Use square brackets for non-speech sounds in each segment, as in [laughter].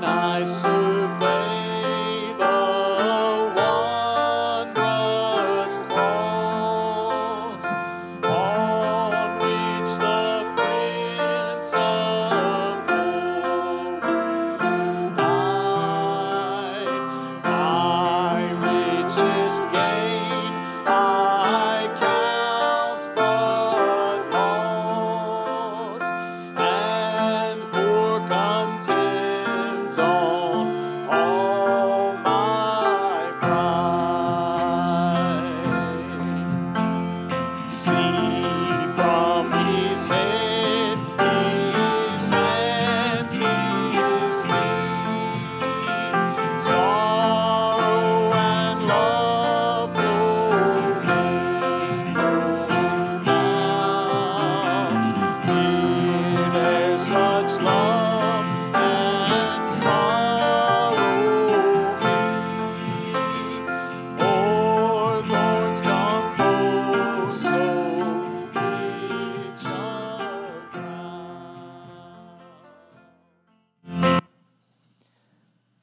I survey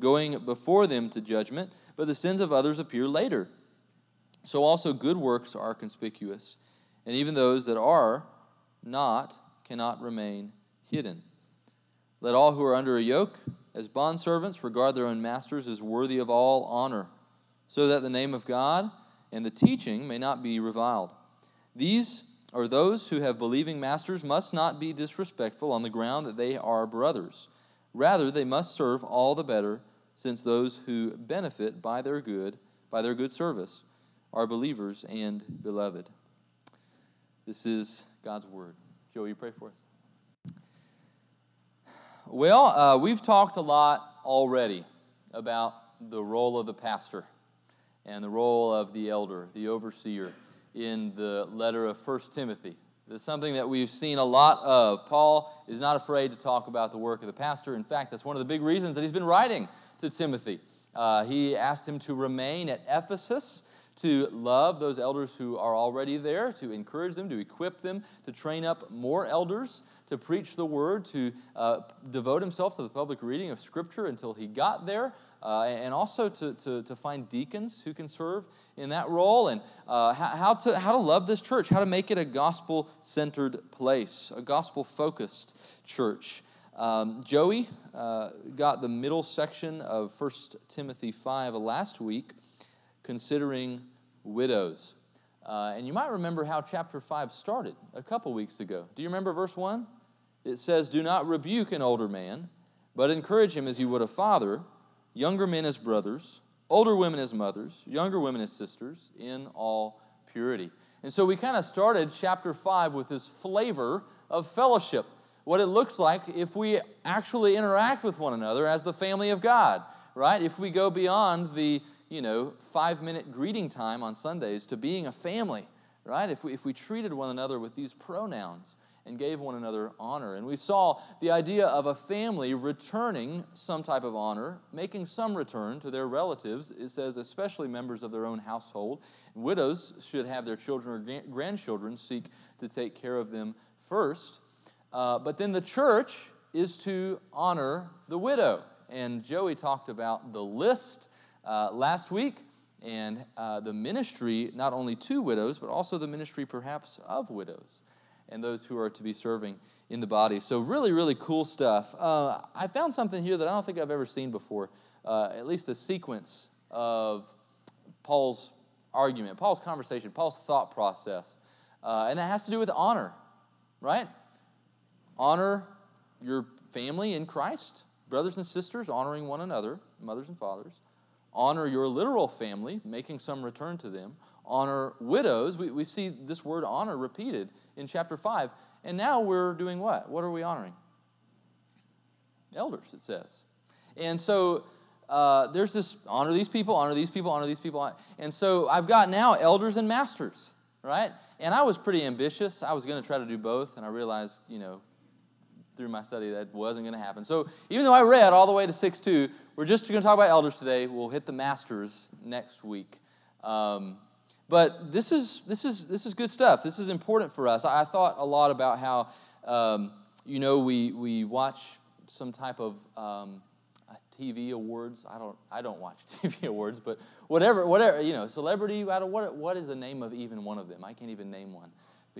going before them to judgment, but the sins of others appear later. So also good works are conspicuous, and even those that are not cannot remain hidden. Let all who are under a yoke, as bondservants, regard their own masters as worthy of all honor, so that the name of God and the teaching may not be reviled. These or those who have believing masters must not be disrespectful on the ground that they are brothers. Rather, they must serve all the better, since those who benefit by their good, by their good service, are believers and beloved. This is God's word. Joe, you pray for us? Well, uh, we've talked a lot already about the role of the pastor and the role of the elder, the overseer, in the letter of 1 Timothy. It's something that we've seen a lot of. Paul is not afraid to talk about the work of the pastor. In fact, that's one of the big reasons that he's been writing to Timothy. Uh, he asked him to remain at Ephesus, to love those elders who are already there, to encourage them, to equip them, to train up more elders, to preach the word, to uh, devote himself to the public reading of Scripture until he got there, uh, and also to, to, to find deacons who can serve in that role, and uh, how, to, how to love this church, how to make it a gospel centered place, a gospel focused church. Um, Joey uh, got the middle section of 1 Timothy 5 last week, considering widows. Uh, and you might remember how chapter 5 started a couple weeks ago. Do you remember verse 1? It says, Do not rebuke an older man, but encourage him as you would a father, younger men as brothers, older women as mothers, younger women as sisters, in all purity. And so we kind of started chapter 5 with this flavor of fellowship what it looks like if we actually interact with one another as the family of God, right? If we go beyond the, you know, five minute greeting time on Sundays to being a family, right? If we, if we treated one another with these pronouns and gave one another honor. And we saw the idea of a family returning some type of honor, making some return to their relatives. It says, especially members of their own household. Widows should have their children or grandchildren seek to take care of them first. Uh, but then the church is to honor the widow. And Joey talked about the list uh, last week and uh, the ministry, not only to widows, but also the ministry perhaps of widows. and those who are to be serving in the body. So, really, really cool stuff. Uh, I found something here that I don't think I've ever seen before, uh, at least a sequence of Paul's argument, Paul's conversation, Paul's thought process. Uh, and it has to do with honor, right? Honor your family in Christ, brothers and sisters, honoring one another, mothers and fathers. Honor your literal family, making some return to them honor widows. We, we see this word honor repeated in chapter 5. And now we're doing what? What are we honoring? Elders, it says. And so uh, there's this honor these people, honor these people, honor these people. And so I've got now elders and masters, right? And I was pretty ambitious. I was going to try to do both, and I realized, you know, through my study that wasn't going to happen. So even though I read all the way to 6 2, we're just going to talk about elders today. We'll hit the masters next week. Um, but this is, this is, this is good stuff. This is important for us. I, I thought a lot about how, um, you know, we, we watch some type of um, TV awards. I don't, I don't watch [laughs] TV awards, but whatever, whatever, you know, celebrity, I don't, what, what is the name of even one of them? I can't even name one.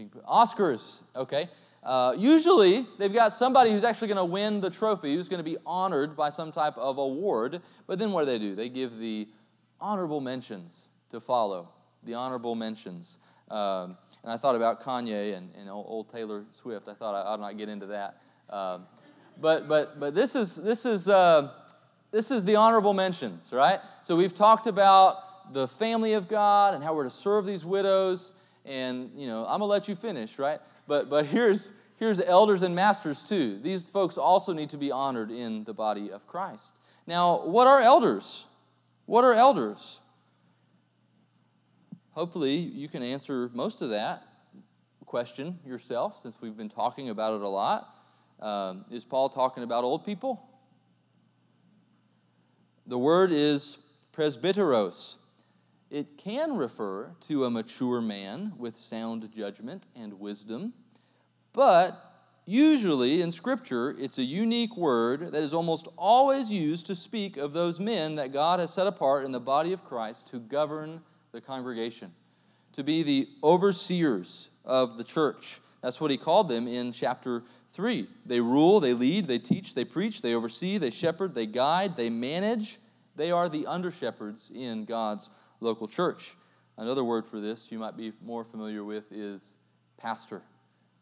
Oscars, okay? Uh, usually, they've got somebody who's actually going to win the trophy, who's going to be honored by some type of award. But then what do they do? They give the honorable mentions to follow the honorable mentions. Um, and I thought about Kanye and, and old Taylor Swift. I thought I ought not get into that. Um, but but but this is this is uh, this is the honorable mentions, right? So we've talked about the family of God and how we're to serve these widows. And you know, I'm gonna let you finish, right? But but here's here's elders and masters too. These folks also need to be honored in the body of Christ. Now, what are elders? What are elders? hopefully you can answer most of that question yourself since we've been talking about it a lot. Um, is Paul talking about old people? The word is presbyteros. It can refer to a mature man with sound judgment and wisdom, but usually in Scripture, it's a unique word that is almost always used to speak of those men that God has set apart in the body of Christ to govern the congregation, to be the overseers of the church. That's what he called them in chapter 3. They rule, they lead, they teach, they preach, they oversee, they shepherd, they guide, they manage. They are the under shepherds in God's local church. Another word for this you might be more familiar with is pastor.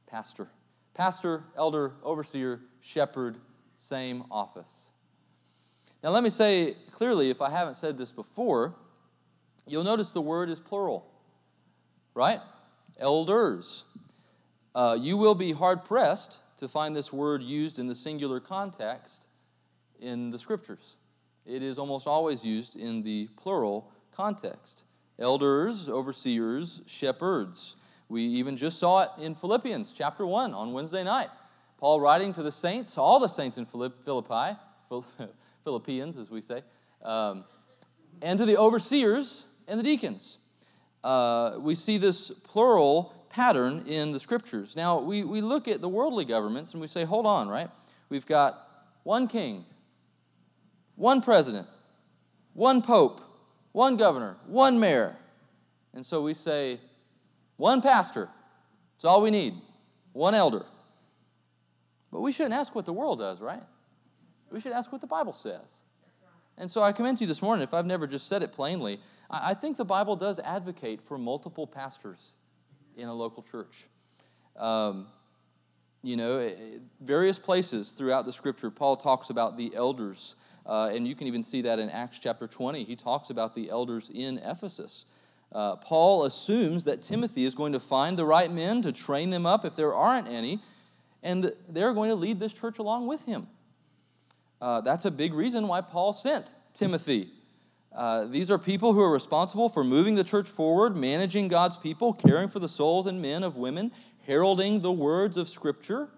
Pastor. Pastor, elder, overseer, shepherd, same office. Now, let me say clearly, if I haven't said this before, You'll notice the word is plural, right? Elders. Uh, you will be hard pressed to find this word used in the singular context in the scriptures. It is almost always used in the plural context. Elders, overseers, shepherds. We even just saw it in Philippians chapter 1 on Wednesday night. Paul writing to the saints, all the saints in Philippi, [laughs] Philippians as we say, um, and to the overseers and the deacons. Uh, we see this plural pattern in the scriptures. Now, we, we look at the worldly governments and we say, hold on, right? We've got one king, one president, one pope, one governor, one mayor. And so we say, one pastor. That's all we need. One elder. But we shouldn't ask what the world does, right? We should ask what the Bible says. And so I commend to you this morning, if I've never just said it plainly, I think the Bible does advocate for multiple pastors in a local church. Um, you know, eh, various places throughout the scripture, Paul talks about the elders, uh, and you can even see that in Acts chapter 20. He talks about the elders in Ephesus. Uh, Paul assumes that Timothy is going to find the right men to train them up if there aren't any, and they're going to lead this church along with him. Uh, that's a big reason why Paul sent Timothy. Uh, these are people who are responsible for moving the church forward, managing God's people, caring for the souls and men of women, heralding the words of Scripture.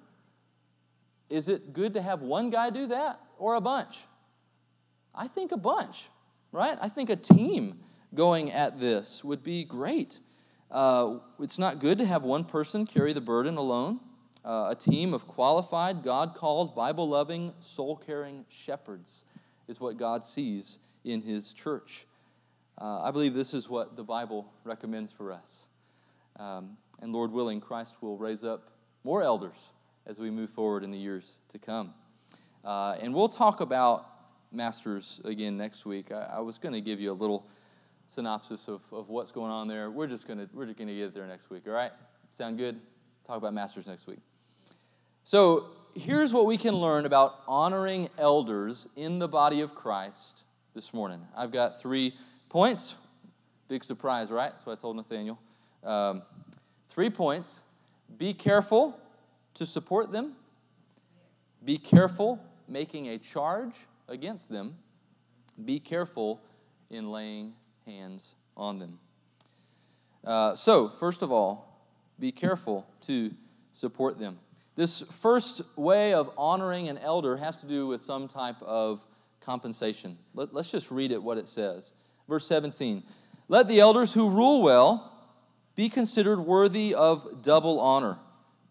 Is it good to have one guy do that or a bunch? I think a bunch, right? I think a team going at this would be great. Uh, it's not good to have one person carry the burden alone uh, a team of qualified, God called, Bible loving, soul caring shepherds is what God sees in His church. Uh, I believe this is what the Bible recommends for us. Um, and Lord willing, Christ will raise up more elders as we move forward in the years to come. Uh, and we'll talk about masters again next week. I, I was going to give you a little synopsis of, of what's going on there. We're just going to we're just going to get there next week. All right? Sound good? Talk about masters next week. So here's what we can learn about honoring elders in the body of Christ this morning. I've got three points. Big surprise, right? That's what I told Nathaniel. Um, three points. Be careful to support them. Be careful making a charge against them. Be careful in laying hands on them. Uh, so, first of all, be careful to support them. This first way of honoring an elder has to do with some type of compensation. Let, us just read it what it says. Verse 17 Let the elders who rule well be considered worthy of double honor,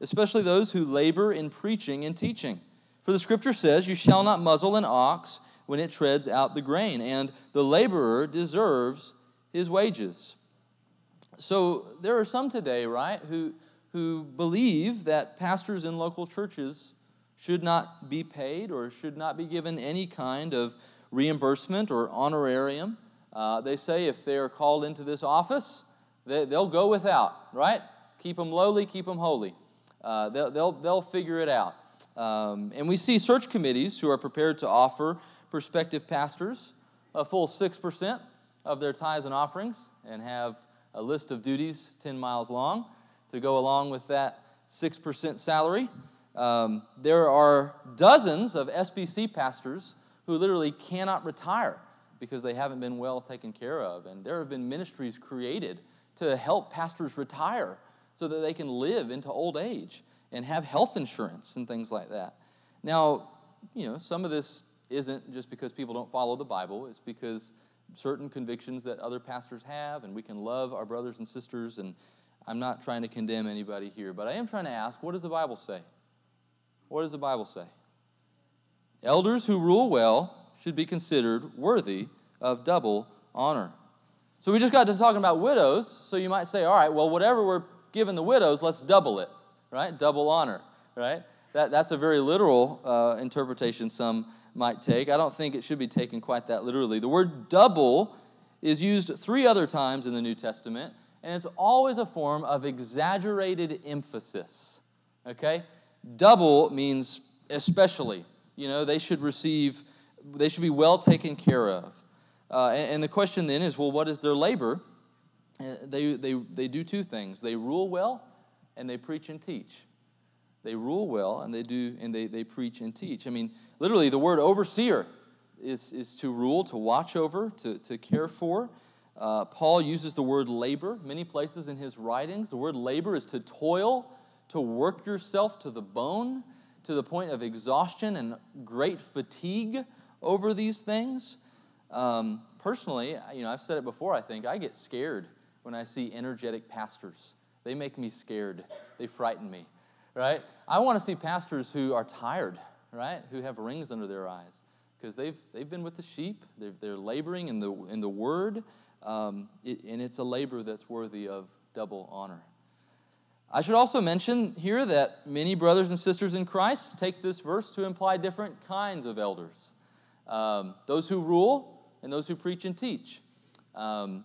especially those who labor in preaching and teaching. For the scripture says, You shall not muzzle an ox when it treads out the grain, and the laborer deserves his wages. So there are some today, right, who, who believe that pastors in local churches should not be paid or should not be given any kind of reimbursement or honorarium. Uh, they say if they are called into this office, they, will go without, right? Keep them lowly, keep them holy. Uh, they'll, they'll, they'll figure it out. Um, and we see search committees who are prepared to offer prospective pastors a full 6% of their tithes and offerings and have a list of duties 10 miles long to go along with that 6% salary. Um, there are dozens of SBC pastors who literally cannot retire because they haven't been well taken care of. And there have been ministries created to help pastors retire so that they can live into old age and have health insurance and things like that. Now, you know, some of this isn't just because people don't follow the Bible, it's because certain convictions that other pastors have, and we can love our brothers and sisters. And I'm not trying to condemn anybody here, but I am trying to ask what does the Bible say? What does the Bible say? Elders who rule well should be considered worthy of double honor. So we just got to talking about widows, so you might say, all right, well, whatever we're giving the widows, let's double it right? Double honor, right? That, that's a very literal uh, interpretation some might take. I don't think it should be taken quite that literally. The word double is used three other times in the New Testament, and it's always a form of exaggerated emphasis, okay? Double means especially. You know, they should receive, they should be well taken care of. Uh, and, and, the question then is well, what is their labor? Uh, they, they, they do two things they rule well and they preach and teach. They rule well and they do and they, they preach and teach. I mean, literally, the word overseer is, is to rule, to watch over, to, to care for. Uh, Paul uses the word labor many places in his writings. The word labor is to toil, to work yourself to the bone, to the point of exhaustion and great fatigue over these things. Um, personally, you know, I've said it before, I think, I get scared when I see energetic pastors. They make me scared. They frighten me, right? I want to see pastors who are tired, right? Who have rings under their eyes because they've, they've been with the sheep. They're, they're laboring in the, in the word, um, it, and it's a labor that's worthy of double honor. I should also mention here that many brothers and sisters in Christ take this verse to imply different kinds of elders um, those who rule and those who preach and teach. Um,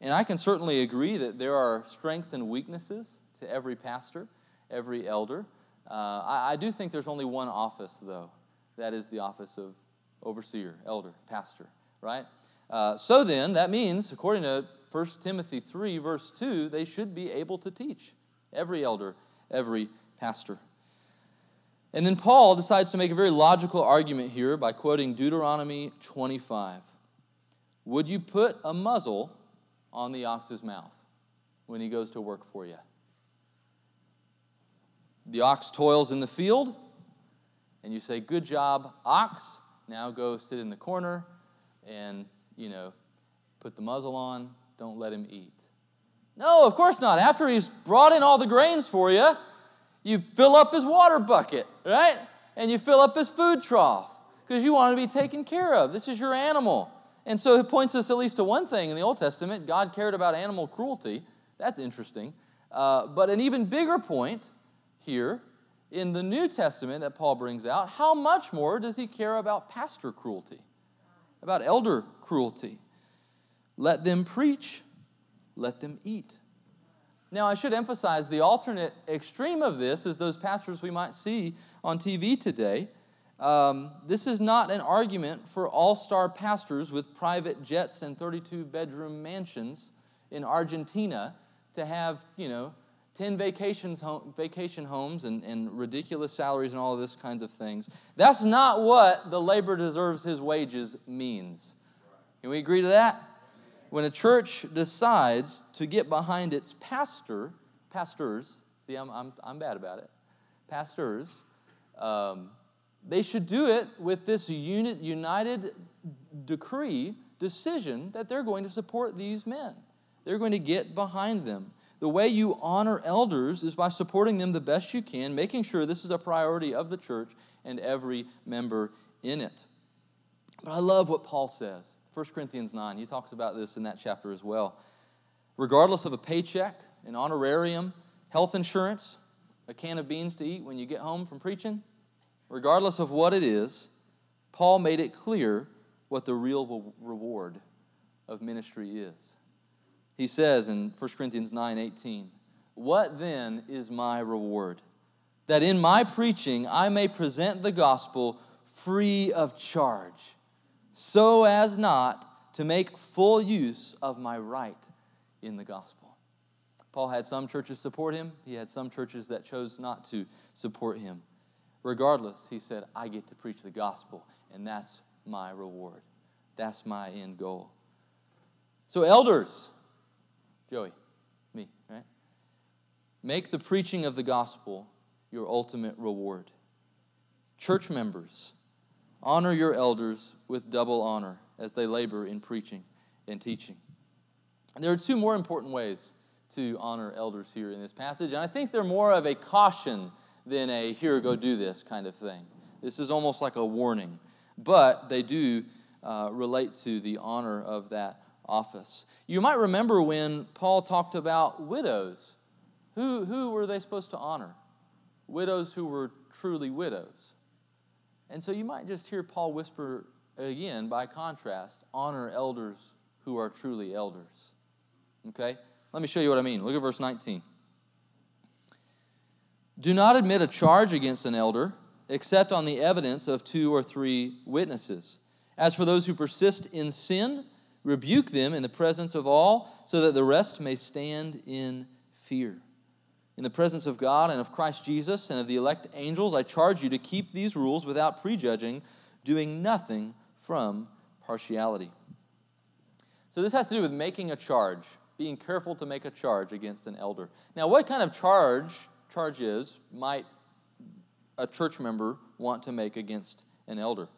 and I can certainly agree that there are strengths and weaknesses to every pastor, every elder. Uh, I, I, do think there's only one office, though. That is the office of overseer, elder, pastor, right? Uh, so then, that means, according to 1 Timothy 3, verse 2, they should be able to teach. Every elder, every pastor. And then Paul decides to make a very logical argument here by quoting Deuteronomy 25. Would you put a muzzle on the ox's mouth when he goes to work for you. The ox toils in the field, and you say, Good job, ox. Now go sit in the corner and, you know, put the muzzle on. Don't let him eat. No, of course not. After he's brought in all the grains for you, you fill up his water bucket, right? And you fill up his food trough because you want to be taken care of. This is your animal. And so it points us at least to one thing in the Old Testament God cared about animal cruelty. That's interesting. Uh, but an even bigger point here in the New Testament that Paul brings out, how much more does he care about pastor cruelty, about elder cruelty? Let them preach, let them eat. Now, I should emphasize the alternate extreme of this is those pastors we might see on TV today. Um, this is not an argument for all star pastors with private jets and 32 bedroom mansions in Argentina to have, you know, 10 vacations home, vacation homes and, and ridiculous salaries and all of this kinds of things. That's not what the labor deserves his wages means. Can we agree to that? When a church decides to get behind its pastor, pastors, see, I'm, I'm, I'm bad about it, pastors, um, they should do it with this unit, united decree, decision that they're going to support these men. They're going to get behind them. The way you honor elders is by supporting them the best you can, making sure this is a priority of the church and every member in it. But I love what Paul says. 1 Corinthians 9, he talks about this in that chapter as well. Regardless of a paycheck, an honorarium, health insurance, a can of beans to eat when you get home from preaching, regardless of what it is, Paul made it clear what the real reward of ministry is. He says in 1 Corinthians 9 18, What then is my reward? That in my preaching I may present the gospel free of charge, so as not to make full use of my right in the gospel. Paul had some churches support him, he had some churches that chose not to support him. Regardless, he said, I get to preach the gospel, and that's my reward. That's my end goal. So, elders, Joey, me, right? Make the preaching of the gospel your ultimate reward. Church members, honor your elders with double honor as they labor in preaching and teaching. And there are two more important ways to honor elders here in this passage, and I think they're more of a caution than a here, go do this kind of thing. This is almost like a warning, but they do uh, relate to the honor of that office. You might remember when Paul talked about widows. Who, who were they supposed to honor? Widows who were truly widows. And so you might just hear Paul whisper again, by contrast, honor elders who are truly elders. Okay? Let me show you what I mean. Look at verse 19. Do not admit a charge against an elder except on the evidence of two or three witnesses. As for those who persist in sin, Rebuke them in the presence of all, so that the rest may stand in fear. In the presence of God and of Christ Jesus and of the elect angels, I charge you to keep these rules without prejudging, doing nothing from partiality. So, this has to do with making a charge, being careful to make a charge against an elder. Now, what kind of charge, charges might a church member want to make against an elder?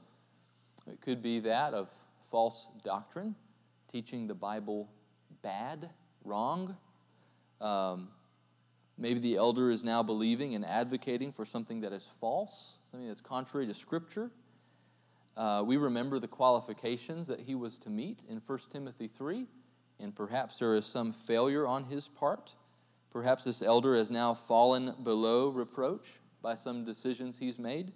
It could be that of false doctrine teaching the Bible bad, wrong. Um, maybe the elder is now believing and advocating for something that is false, something that's contrary to Scripture. Uh, we remember the qualifications that he was to meet in 1 Timothy 3, and perhaps there is some failure on his part. Perhaps this elder has now fallen below reproach by some decisions he's made.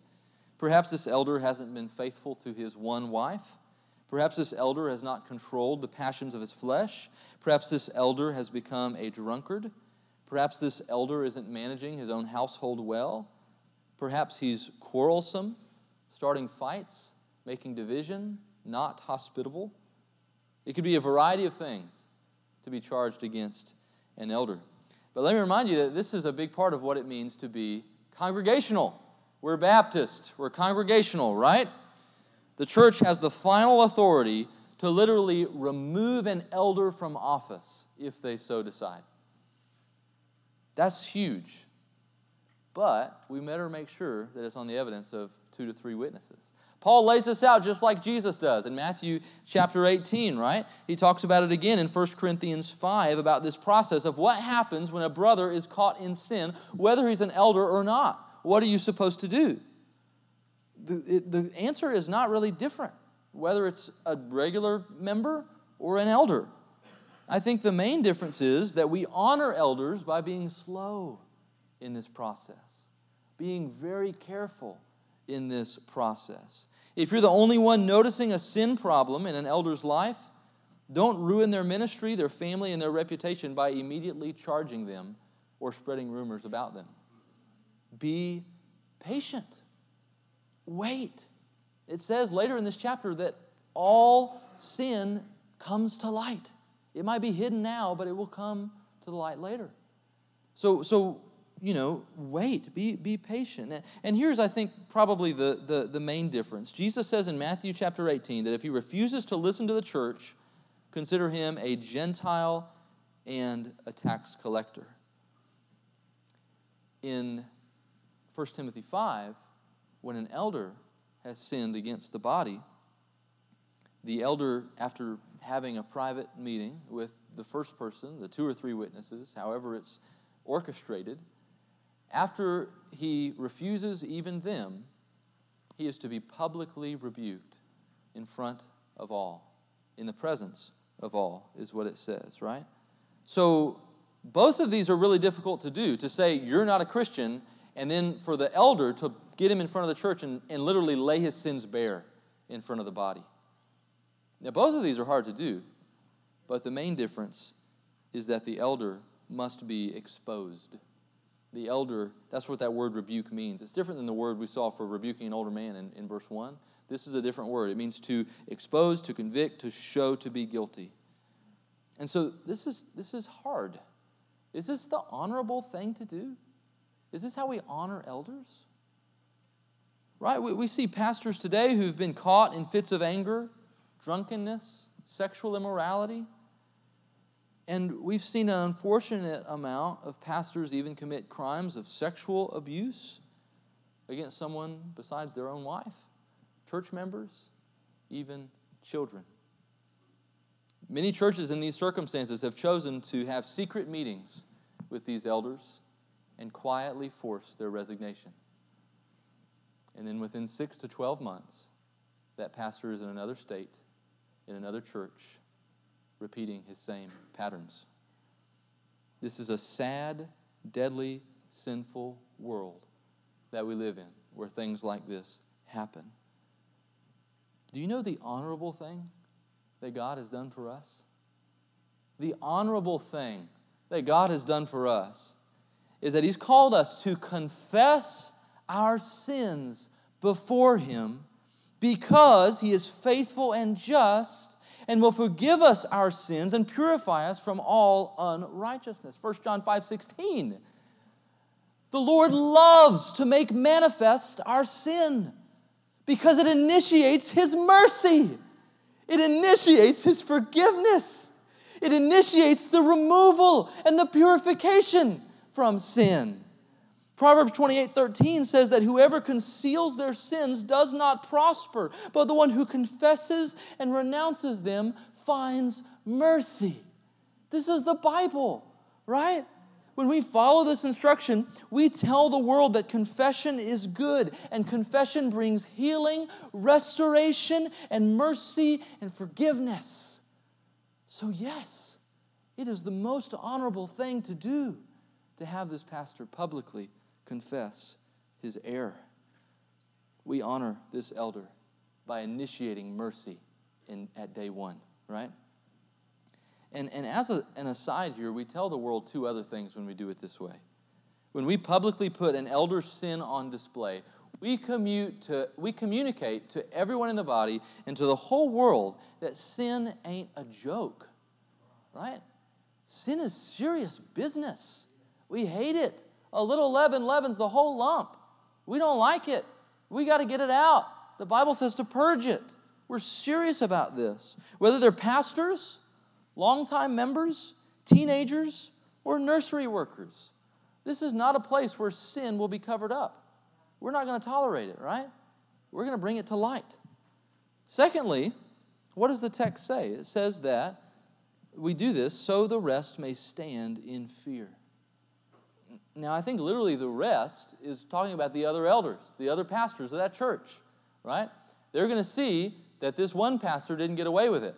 Perhaps this elder hasn't been faithful to his one wife. Perhaps this elder has not controlled the passions of his flesh. Perhaps this elder has become a drunkard. Perhaps this elder isn't managing his own household well. Perhaps he's quarrelsome, starting fights, making division, not hospitable. It could be a variety of things to be charged against an elder. But let me remind you that this is a big part of what it means to be congregational. We're Baptist, we're congregational, right? the church has the final authority to literally remove an elder from office if they so decide. That's huge. But we better make sure that it's on the evidence of two to three witnesses. Paul lays this out just like Jesus does in Matthew chapter 18, right? He talks about it again in 1 Corinthians 5 about this process of what happens when a brother is caught in sin, whether he's an elder or not. What are you supposed to do? the, it, the answer is not really different, whether it's a regular member or an elder. I think the main difference is that we honor elders by being slow in this process, being very careful in this process. If you're the only one noticing a sin problem in an elder's life, don't ruin their ministry, their family, and their reputation by immediately charging them or spreading rumors about them. Be patient. Wait. It says later in this chapter that all sin comes to light. It might be hidden now, but it will come to the light later. So, so you know, wait, be, be patient. And here's, I think, probably the, the, the main difference. Jesus says in Matthew chapter 18 that if he refuses to listen to the church, consider him a Gentile and a tax collector. In 1 Timothy 5, when an elder has sinned against the body, the elder, after having a private meeting with the first person, the two or three witnesses, however it's orchestrated, after he refuses even them, he is to be publicly rebuked in front of all, in the presence of all, is what it says, right? So both of these are really difficult to do to say you're not a Christian, and then for the elder to get him in front of the church and, and literally lay his sins bare in front of the body. Now, both of these are hard to do, but the main difference is that the elder must be exposed. The elder, that's what that word rebuke means. It's different than the word we saw for rebuking an older man in, in verse 1. This is a different word. It means to expose, to convict, to show to be guilty. And so this is, this is hard. Is this the honorable thing to do? Is this how we honor elders? Right? We, we see pastors today who've been caught in fits of anger, drunkenness, sexual immorality. And we've seen an unfortunate amount of pastors even commit crimes of sexual abuse against someone besides their own wife, church members, even children. Many churches in these circumstances have chosen to have secret meetings with these elders and quietly force their resignation. And then within six to 12 months, that pastor is in another state, in another church, repeating his same patterns. This is a sad, deadly, sinful world that we live in where things like this happen. Do you know the honorable thing that God has done for us? The honorable thing that God has done for us is that He's called us to confess our sins before Him because He is faithful and just and will forgive us our sins and purify us from all unrighteousness. 1 John 5 16. The Lord loves to make manifest our sin because it initiates His mercy, it initiates His forgiveness, it initiates the removal and the purification from sin. Proverbs 28 13 says that whoever conceals their sins does not prosper, but the one who confesses and renounces them finds mercy. This is the Bible, right? When we follow this instruction, we tell the world that confession is good and confession brings healing, restoration, and mercy and forgiveness. So, yes, it is the most honorable thing to do to have this pastor publicly confess his error. We honor this elder by initiating mercy in, at day one, right? And, and as a, an aside here, we tell the world two other things when we do it this way. When we publicly put an elder's sin on display, we, commute to, we communicate to everyone in the body and to the whole world that sin ain't a joke, right? Sin is serious business. We hate it. A little leaven leavens the whole lump. We don't like it. We got to get it out. The Bible says to purge it. We're serious about this. Whether they're pastors, longtime members, teenagers, or nursery workers, this is not a place where sin will be covered up. We're not going to tolerate it, right? We're going to bring it to light. Secondly, what does the text say? It says that we do this so the rest may stand in fear. Now, I think literally the rest is talking about the other elders, the other pastors of that church, right? They're going to see that this one pastor didn't get away with it.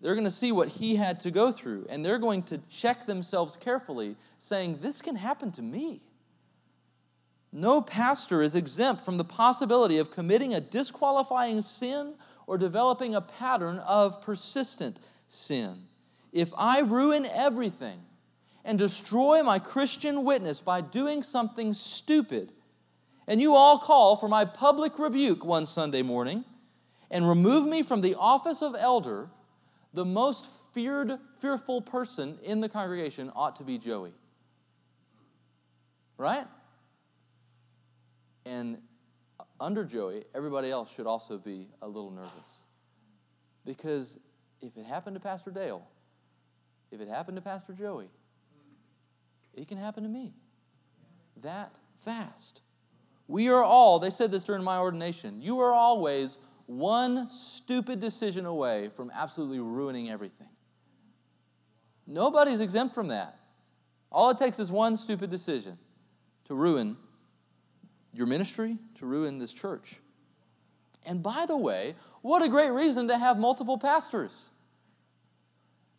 They're going to see what he had to go through, and they're going to check themselves carefully, saying, This can happen to me. No pastor is exempt from the possibility of committing a disqualifying sin or developing a pattern of persistent sin. If I ruin everything and destroy my Christian witness by doing something stupid, and you all call for my public rebuke one Sunday morning and remove me from the office of elder, the most feared, fearful person in the congregation ought to be Joey. Right? And under Joey, everybody else should also be a little nervous. Because if it happened to Pastor Dale, if it happened to Pastor Joey, it can happen to me. That fast. We are all, they said this during my ordination, you are always one stupid decision away from absolutely ruining everything. Nobody's exempt from that. All it takes is one stupid decision to ruin your ministry, to ruin this church. And by the way, what a great reason to have multiple pastors.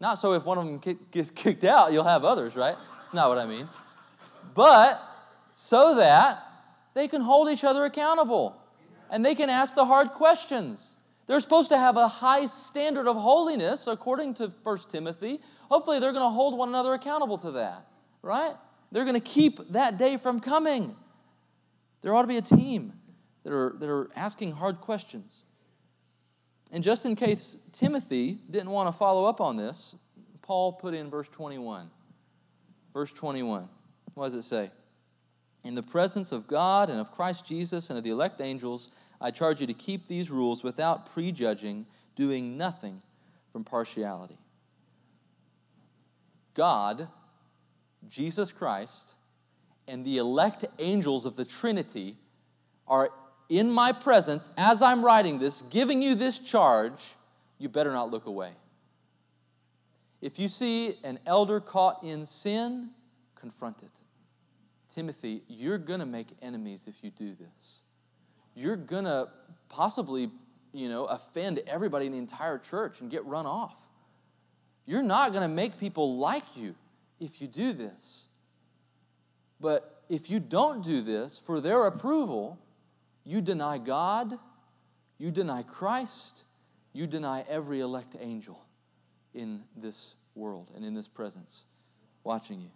Not so if one of them gets kicked out, you'll have others, right? That's not what I mean. But so that they can hold each other accountable and they can ask the hard questions. They're supposed to have a high standard of holiness, according to 1 Timothy. Hopefully, they're going to hold one another accountable to that, right? They're going to keep that day from coming. There ought to be a team that are, that are asking hard questions. And just in case Timothy didn't want to follow up on this, Paul put in verse 21. Verse 21. What does it say? In the presence of God and of Christ Jesus and of the elect angels, I charge you to keep these rules without prejudging, doing nothing from partiality. God, Jesus Christ, and the elect angels of the Trinity are in my presence as I'm writing this, giving you this charge. You better not look away. If you see an elder caught in sin, confront it. Timothy, you're going to make enemies if you do this. You're going to possibly, you know, offend everybody in the entire church and get run off. You're not going to make people like you if you do this. But if you don't do this for their approval, you deny God, you deny Christ, you deny every elect angel in this world and in this presence watching you.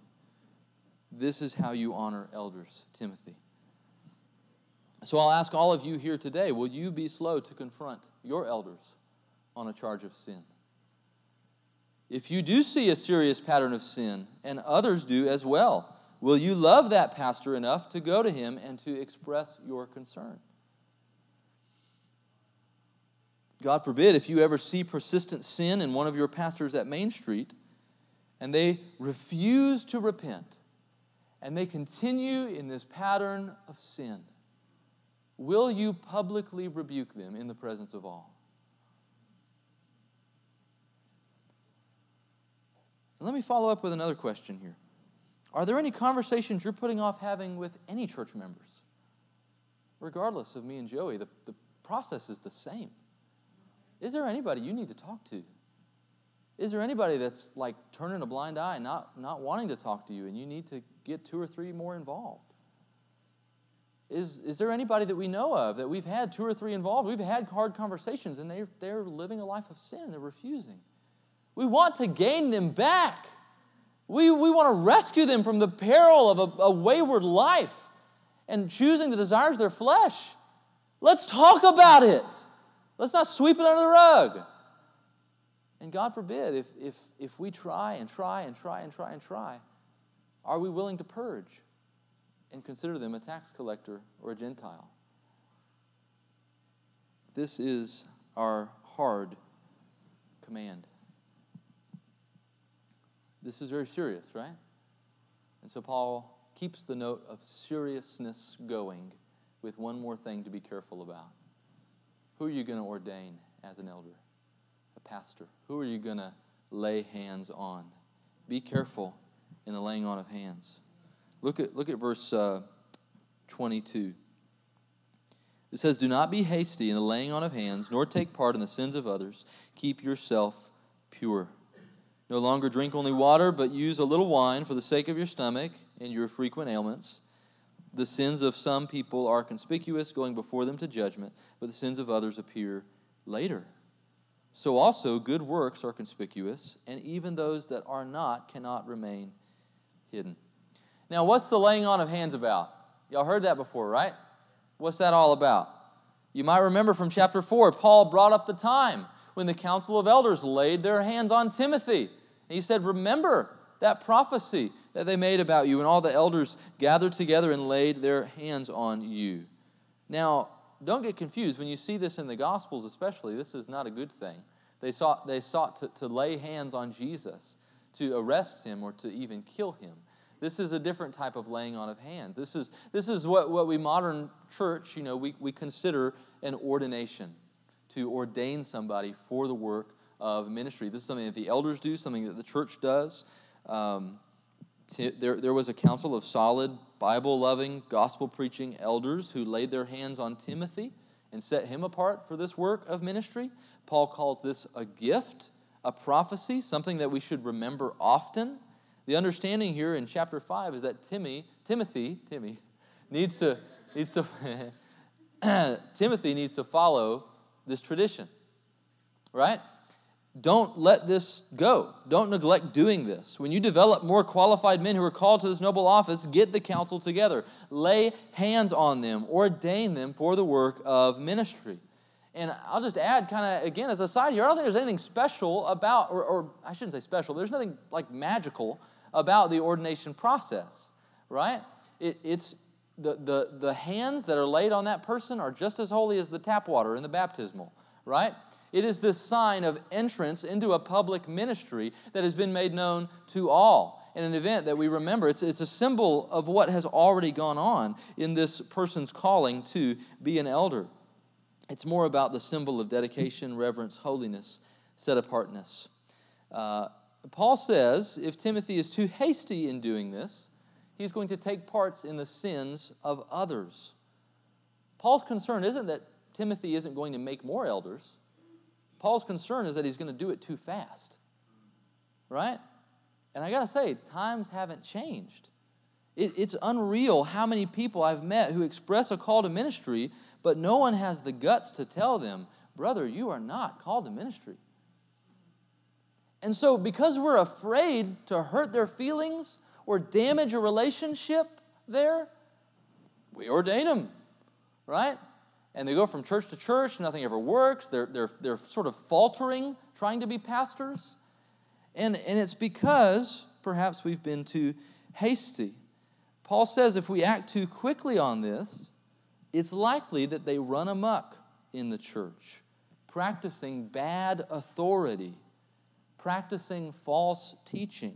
This is how you honor elders, Timothy. So I'll ask all of you here today will you be slow to confront your elders on a charge of sin? If you do see a serious pattern of sin, and others do as well, will you love that pastor enough to go to him and to express your concern? God forbid if you ever see persistent sin in one of your pastors at Main Street and they refuse to repent and they continue in this pattern of sin, will you publicly rebuke them in the presence of all? Let me follow up with another question here. Are there any conversations you're putting off having with any church members? Regardless of me and Joey, the, the process is the same. Is there anybody you need to talk to? Is there anybody that's like turning a blind eye, and not, not wanting to talk to you, and you need to get two or three more involved? Is, is there anybody that we know of that we've had two or three involved? We've had hard conversations and they, they're living a life of sin. They're refusing. We want to gain them back. We, we want to rescue them from the peril of a, a wayward life and choosing the desires of their flesh. Let's talk about it. Let's not sweep it under the rug. And God forbid, if, if, if we try and try and try and try and try, are we willing to purge and consider them a tax collector or a Gentile? This is our hard command. This is very serious, right? And so Paul keeps the note of seriousness going with one more thing to be careful about. Who are you going to ordain as an elder? A pastor? Who are you going to lay hands on? Be careful in the laying on of hands. Look at, look at verse uh, 22. It says, Do not be hasty in the laying on of hands, nor take part in the sins of others. Keep yourself pure. No longer drink only water, but use a little wine for the sake of your stomach and your frequent ailments. The sins of some people are conspicuous, going before them to judgment, but the sins of others appear later. So also good works are conspicuous, and even those that are not cannot remain hidden. Now, what's the laying on of hands about? Y'all heard that before, right? What's that all about? You might remember from chapter 4, Paul brought up the time when the council of elders laid their hands on Timothy. And he said, Remember that prophecy that they made about you, and all the elders gathered together and laid their hands on you. Now, don't get confused. When you see this in the Gospels, especially, this is not a good thing. They sought, they sought to, to lay hands on Jesus, to arrest him, or to even kill him. This is a different type of laying on of hands. This is, this is what, what we modern church, you know, we, we consider an ordination, to ordain somebody for the work of ministry. This is something that the elders do, something that the church does. Um, t- there, there was a council of solid, Bible loving, gospel preaching elders who laid their hands on Timothy and set him apart for this work of ministry. Paul calls this a gift, a prophecy, something that we should remember often. The understanding here in chapter 5 is that Timmy, Timothy, Timmy, needs to, needs to [laughs] Timothy needs to follow this tradition. Right? Don't let this go. Don't neglect doing this. When you develop more qualified men who are called to this noble office, get the council together. Lay hands on them, ordain them for the work of ministry. And I'll just add, kind of again, as a side here, I don't think there's anything special about, or, or I shouldn't say special, there's nothing like magical about the ordination process, right? It, it's the, the, the hands that are laid on that person are just as holy as the tap water in the baptismal, right? It is this sign of entrance into a public ministry that has been made known to all. In an event that we remember, it's, it's a symbol of what has already gone on in this person's calling to be an elder. It's more about the symbol of dedication, reverence, holiness, set apartness. Uh, Paul says if Timothy is too hasty in doing this, he's going to take parts in the sins of others. Paul's concern isn't that Timothy isn't going to make more elders. Paul's concern is that he's going to do it too fast. Right? And I got to say, times haven't changed. It, it's unreal how many people I've met who express a call to ministry, but no one has the guts to tell them, brother, you are not called to ministry. And so, because we're afraid to hurt their feelings or damage a relationship there, we ordain them, right? And they go from church to church, nothing ever works. They're, they're, they're sort of faltering trying to be pastors. And, and it's because perhaps we've been too hasty. Paul says if we act too quickly on this, it's likely that they run amuck in the church, practicing bad authority practicing false teaching,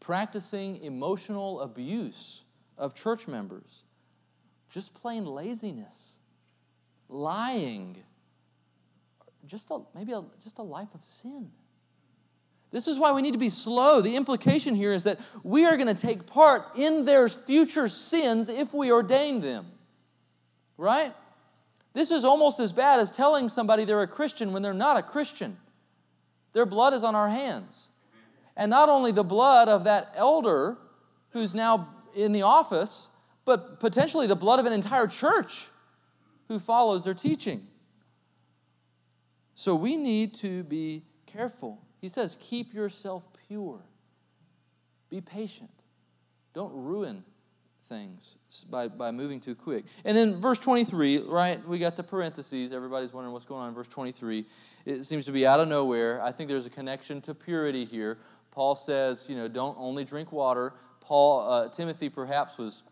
practicing emotional abuse of church members, just plain laziness, lying, just a, maybe a, just a life of sin. This is why we need to be slow. The implication here is that we are going to take part in their future sins if we ordain them. Right? This is almost as bad as telling somebody they're a Christian when they're not a Christian. Their blood is on our hands. And not only the blood of that elder who's now in the office, but potentially the blood of an entire church who follows their teaching. So we need to be careful. He says, keep yourself pure, be patient, don't ruin things by, by moving too quick. And then verse 23, right, we got the parentheses. Everybody's wondering what's going on in verse 23. It seems to be out of nowhere. I think there's a connection to purity here. Paul says, you know, don't only drink water. Paul, uh, Timothy perhaps was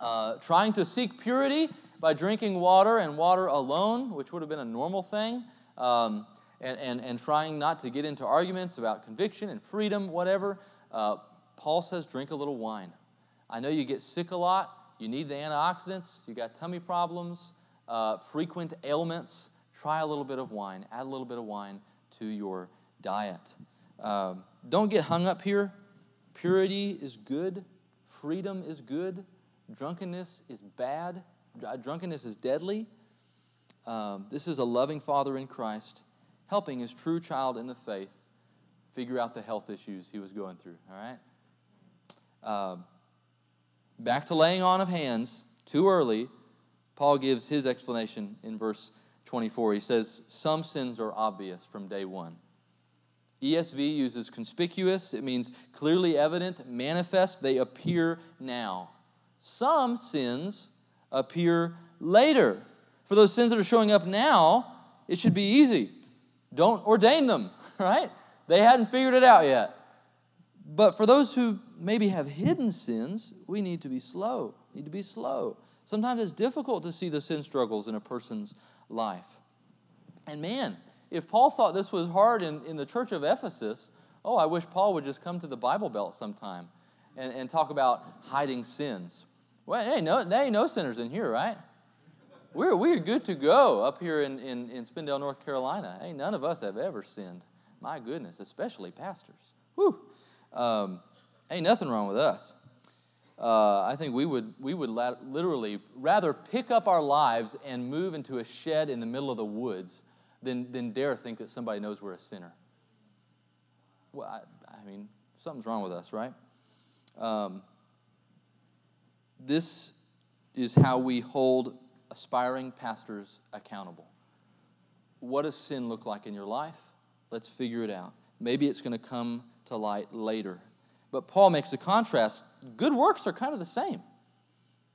uh, trying to seek purity by drinking water and water alone, which would have been a normal thing. Um, and, and, and trying not to get into arguments about conviction and freedom, whatever. Uh, Paul says, drink a little wine. I know you get sick a lot. You need the antioxidants. You got tummy problems, uh, frequent ailments. Try a little bit of wine. Add a little bit of wine to your diet. Um, don't get hung up here. Purity is good. Freedom is good. Drunkenness is bad. Drunkenness is deadly. Um, this is a loving father in Christ helping his true child in the faith figure out the health issues he was going through. All right. Um, back to laying on of hands too early, Paul gives his explanation in verse 24. He says, Some sins are obvious from day one. ESV uses conspicuous, it means clearly evident, manifest, they appear now. Some sins appear later. For those sins that are showing up now, it should be easy. Don't ordain them, [laughs] right? They hadn't figured it out yet. But for those who maybe have hidden sins, we need to be slow. Need to be slow. Sometimes it's difficult to see the sin struggles in a person's life. And man, if Paul thought this was hard in, in the church of Ephesus, oh, I wish Paul would just come to the Bible Belt sometime and, and talk about hiding sins. Well, hey, no, there ain't no sinners in here, right? We're, we're good to go up here in, in, in Spindale, North Carolina. Hey, none of us have ever sinned. My goodness, especially pastors. Whew. Um, ain't nothing wrong with us. Uh, I think we would, we would literally rather pick up our lives and move into a shed in the middle of the woods than, than dare think that somebody knows we're a sinner. Well, I, I mean, something's wrong with us, right? Um, this is how we hold aspiring pastors accountable. What does sin look like in your life? Let's figure it out. Maybe it's going to come to light later. But Paul makes a contrast. Good works are kind of the same,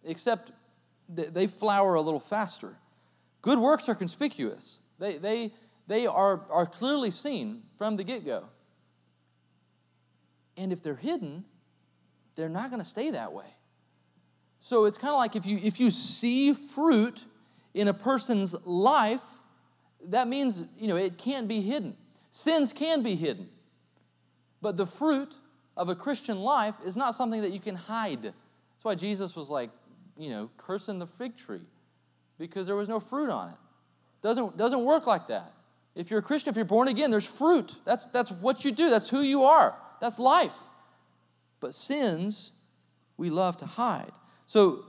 except they flower a little faster. Good works are conspicuous, they, they, they are, are clearly seen from the get go. And if they're hidden, they're not going to stay that way. So it's kind of like if you, if you see fruit in a person's life, that means, you know, it can't be hidden. Sins can be hidden. But the fruit of a Christian life is not something that you can hide. That's why Jesus was like, you know, cursing the fig tree because there was no fruit on it. Doesn't, doesn't work like that. If you're a Christian, if you're born again, there's fruit. That's, that's what you do, that's who you are, that's life. But sins, we love to hide. So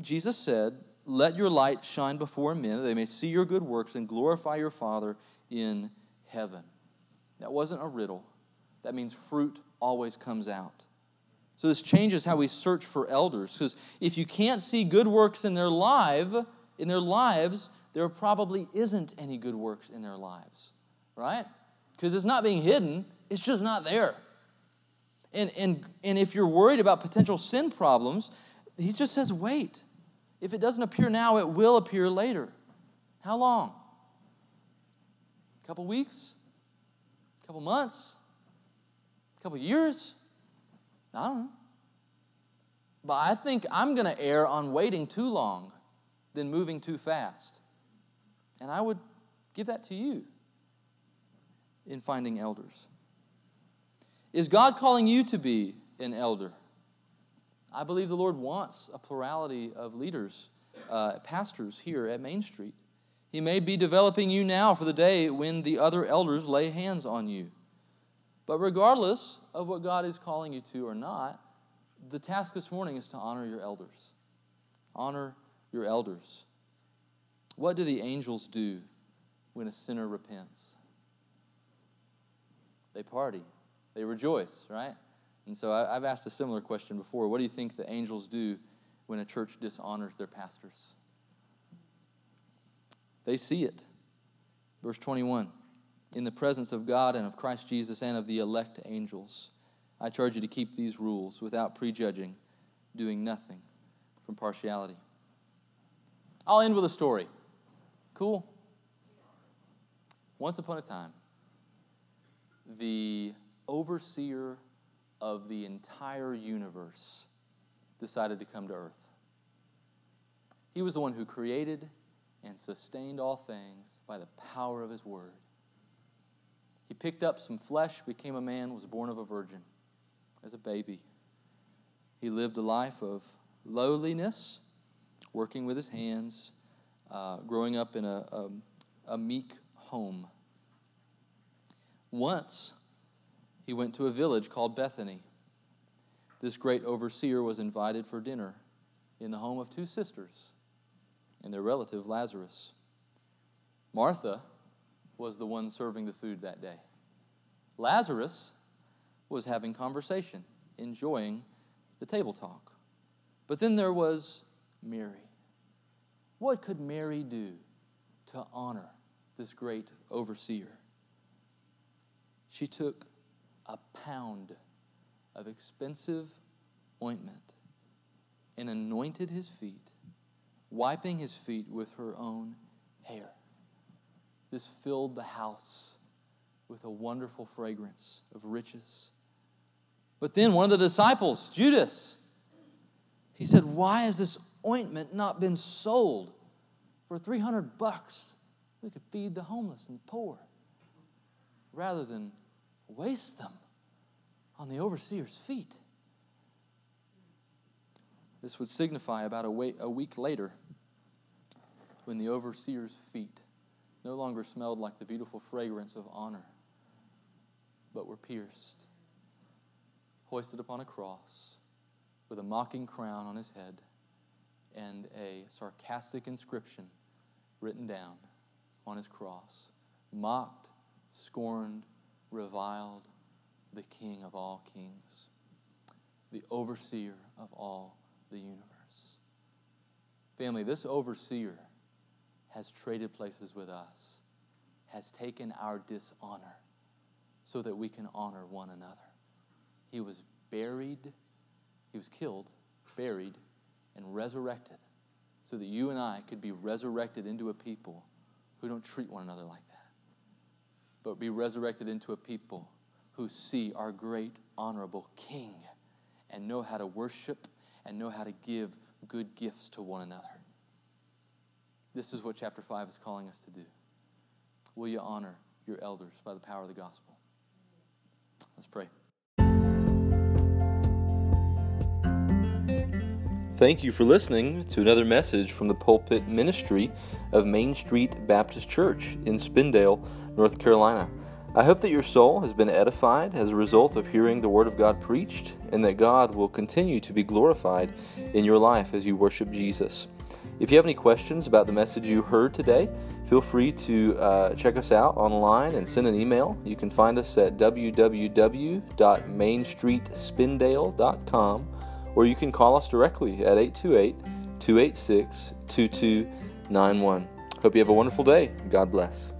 Jesus said, Let your light shine before men, that they may see your good works and glorify your Father in heaven. That wasn't a riddle. That means fruit always comes out. So this changes how we search for elders. Because if you can't see good works in their life, in their lives, there probably isn't any good works in their lives. Right? Because it's not being hidden, it's just not there. And, and, and if you're worried about potential sin problems, he just says, wait. If it doesn't appear now, it will appear later. How long? A couple weeks? A couple months? A couple years? I don't know. But I think I'm going to err on waiting too long than moving too fast. And I would give that to you in finding elders. Is God calling you to be an elder? I believe the Lord wants a plurality of leaders, uh, pastors here at Main Street. He may be developing you now for the day when the other elders lay hands on you. But regardless of what God is calling you to or not, the task this morning is to honor your elders. Honor your elders. What do the angels do when a sinner repents? They party, they rejoice, right? And so I, have asked a similar question before. What do you think the angels do when a church dishonors their pastors? They see it. Verse 21 In the presence of God and of Christ Jesus and of the elect angels, I charge you to keep these rules without prejudging, doing nothing from partiality. I'll end with a story. Cool? Once upon a time, the overseer of the entire universe decided to come to earth. He was the one who created and sustained all things by the power of his word. He picked up some flesh, became a man, was born of a virgin as a baby. He lived a life of lowliness, working with his hands, uh, growing up in a, a, a meek home. Once, he went to a village called Bethany. This great overseer was invited for dinner in the home of two sisters and their relative Lazarus. Martha was the one serving the food that day. Lazarus was having conversation, enjoying the table talk. But then there was Mary. What could Mary do to honor this great overseer? She took a pound of expensive ointment and anointed his feet, wiping his feet with her own hair. This filled the house with a wonderful fragrance of riches. But then one of the disciples, Judas, he said, Why has this ointment not been sold for 300 bucks? We could feed the homeless and the poor rather than waste them on the overseer's feet. This would signify about a, week later when the overseer's feet no longer smelled like the beautiful fragrance of honor, but were pierced, hoisted upon a cross with a mocking crown on his head and a sarcastic inscription written down on his cross mocked, scorned, reviled, the King of all kings, the overseer of all the universe. Family, this overseer has traded places with us, has taken our dishonor so that we can honor one another. He was buried, he was killed, buried, and resurrected so that you and I could be resurrected into a people who don't treat one another like that, but be resurrected into a people who see our great, honorable King and know how to worship and know how to give good gifts to one another. This is what chapter 5 is calling us to do. Will you honor your elders by the power of the gospel? Let's pray. Thank you for listening to another message from the pulpit ministry of Main Street Baptist Church in Spindale, North Carolina. I hope that your soul has been edified as a result of hearing the Word of God preached, and that God will continue to be glorified in your life as you worship Jesus. If you have any questions about the message you heard today, feel free to uh, check us out online and send an email. You can find us at www.mainstreetspindale.com or you can call us directly at 828 286 2291. Hope you have a wonderful day. God bless.